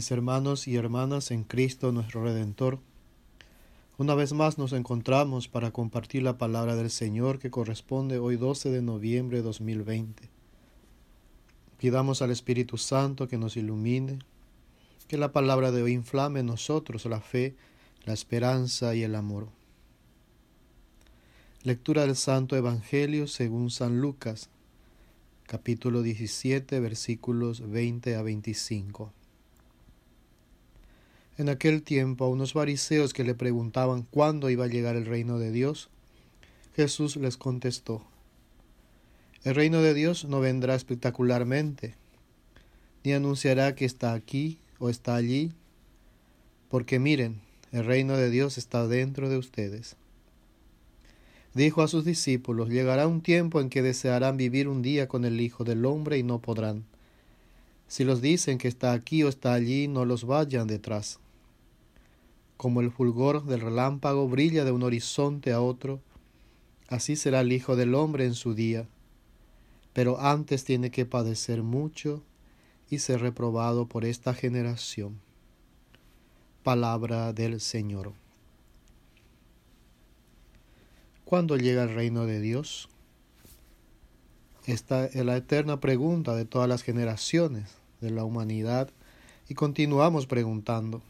Mis hermanos y hermanas en Cristo nuestro Redentor, una vez más nos encontramos para compartir la palabra del Señor que corresponde hoy 12 de noviembre de 2020. Pidamos al Espíritu Santo que nos ilumine, que la palabra de hoy inflame en nosotros la fe, la esperanza y el amor. Lectura del Santo Evangelio según San Lucas, capítulo 17, versículos 20 a 25. En aquel tiempo a unos fariseos que le preguntaban cuándo iba a llegar el reino de Dios, Jesús les contestó, El reino de Dios no vendrá espectacularmente, ni anunciará que está aquí o está allí, porque miren, el reino de Dios está dentro de ustedes. Dijo a sus discípulos, llegará un tiempo en que desearán vivir un día con el Hijo del Hombre y no podrán. Si los dicen que está aquí o está allí, no los vayan detrás como el fulgor del relámpago brilla de un horizonte a otro, así será el Hijo del Hombre en su día. Pero antes tiene que padecer mucho y ser reprobado por esta generación. Palabra del Señor. ¿Cuándo llega el reino de Dios? Esta es la eterna pregunta de todas las generaciones de la humanidad y continuamos preguntando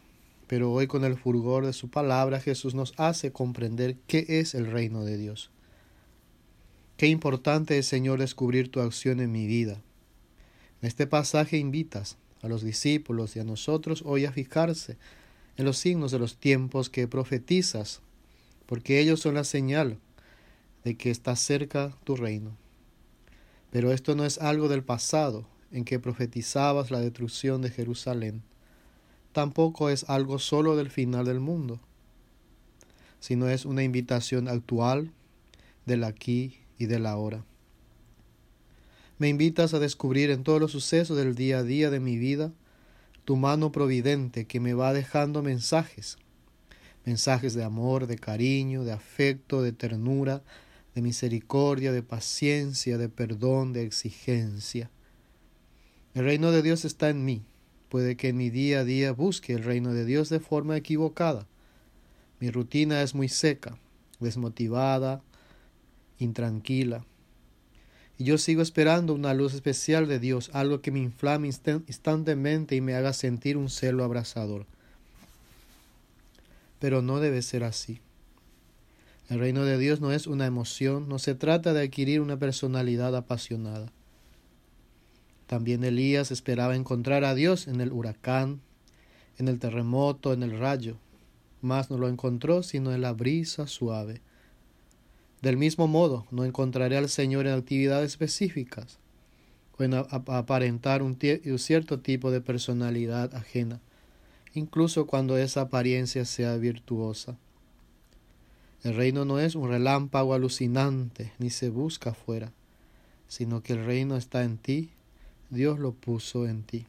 pero hoy con el fulgor de su palabra Jesús nos hace comprender qué es el reino de Dios. Qué importante es, Señor, descubrir tu acción en mi vida. En este pasaje invitas a los discípulos y a nosotros hoy a fijarse en los signos de los tiempos que profetizas, porque ellos son la señal de que está cerca tu reino. Pero esto no es algo del pasado, en que profetizabas la destrucción de Jerusalén tampoco es algo solo del final del mundo, sino es una invitación actual del aquí y del ahora. Me invitas a descubrir en todos los sucesos del día a día de mi vida tu mano providente que me va dejando mensajes, mensajes de amor, de cariño, de afecto, de ternura, de misericordia, de paciencia, de perdón, de exigencia. El reino de Dios está en mí Puede que mi día a día busque el reino de Dios de forma equivocada. Mi rutina es muy seca, desmotivada, intranquila. Y yo sigo esperando una luz especial de Dios, algo que me inflame instantemente y me haga sentir un celo abrasador. Pero no debe ser así. El reino de Dios no es una emoción, no se trata de adquirir una personalidad apasionada. También Elías esperaba encontrar a Dios en el huracán, en el terremoto, en el rayo, mas no lo encontró sino en la brisa suave. Del mismo modo, no encontraré al Señor en actividades específicas o en aparentar un, un cierto tipo de personalidad ajena, incluso cuando esa apariencia sea virtuosa. El reino no es un relámpago alucinante, ni se busca afuera, sino que el reino está en ti Dios lo puso en ti.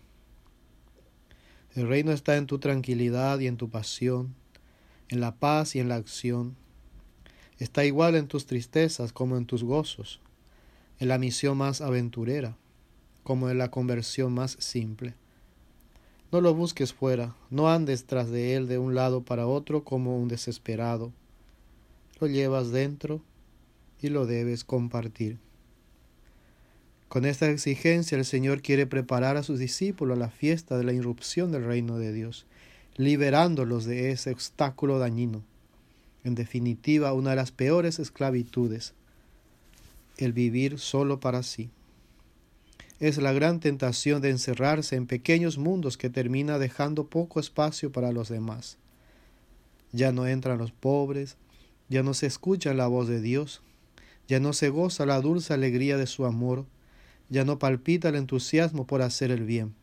El reino está en tu tranquilidad y en tu pasión, en la paz y en la acción. Está igual en tus tristezas como en tus gozos, en la misión más aventurera como en la conversión más simple. No lo busques fuera, no andes tras de él de un lado para otro como un desesperado. Lo llevas dentro y lo debes compartir. Con esta exigencia el Señor quiere preparar a sus discípulos a la fiesta de la irrupción del reino de Dios, liberándolos de ese obstáculo dañino. En definitiva, una de las peores esclavitudes, el vivir solo para sí. Es la gran tentación de encerrarse en pequeños mundos que termina dejando poco espacio para los demás. Ya no entran los pobres, ya no se escucha la voz de Dios, ya no se goza la dulce alegría de su amor, ya no palpita el entusiasmo por hacer el bien.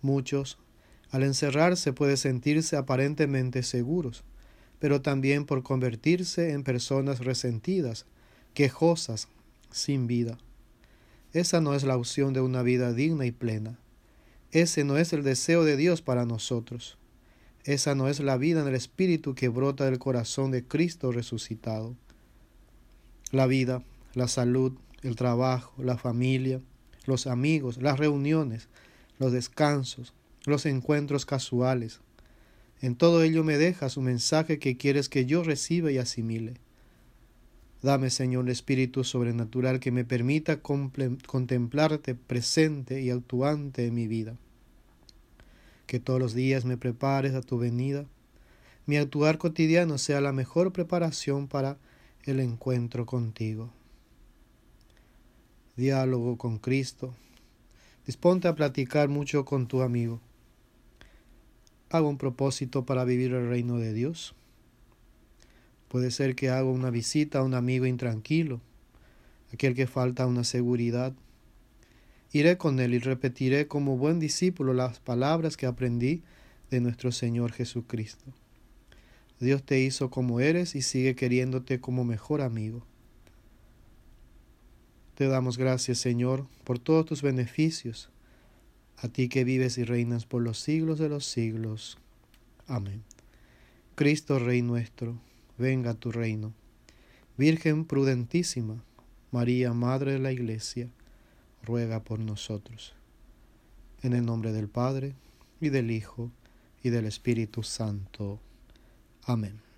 Muchos, al encerrarse, pueden sentirse aparentemente seguros, pero también por convertirse en personas resentidas, quejosas, sin vida. Esa no es la opción de una vida digna y plena. Ese no es el deseo de Dios para nosotros. Esa no es la vida en el Espíritu que brota del corazón de Cristo resucitado. La vida, la salud, el trabajo, la familia, los amigos, las reuniones, los descansos, los encuentros casuales. En todo ello me dejas un mensaje que quieres que yo reciba y asimile. Dame, Señor, el espíritu sobrenatural que me permita contemplarte presente y actuante en mi vida. Que todos los días me prepares a tu venida. Mi actuar cotidiano sea la mejor preparación para el encuentro contigo. Diálogo con Cristo. Disponte a platicar mucho con tu amigo. Hago un propósito para vivir el reino de Dios. Puede ser que haga una visita a un amigo intranquilo, aquel que falta una seguridad. Iré con él y repetiré como buen discípulo las palabras que aprendí de nuestro Señor Jesucristo. Dios te hizo como eres y sigue queriéndote como mejor amigo. Te damos gracias, Señor, por todos tus beneficios, a ti que vives y reinas por los siglos de los siglos. Amén. Cristo Rey nuestro venga tu reino. Virgen prudentísima, María, Madre de la Iglesia, ruega por nosotros. En el nombre del Padre, y del Hijo, y del Espíritu Santo. Amén.